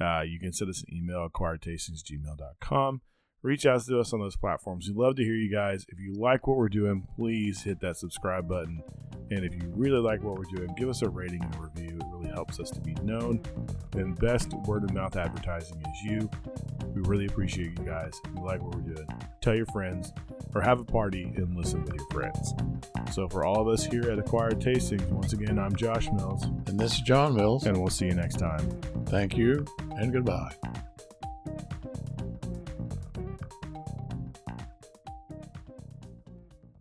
Uh, you can send us an email at acquiredtastingsgmail.com. Reach out to us on those platforms. We'd love to hear you guys. If you like what we're doing, please hit that subscribe button. And if you really like what we're doing, give us a rating and a review. It really helps us to be known. And best word of mouth advertising is you. We really appreciate you guys. If you like what we're doing, tell your friends or have a party and listen with your friends. So, for all of us here at Acquired Tastings, once again, I'm Josh Mills, and this is John Mills. and we'll see you next time. Thank you and goodbye.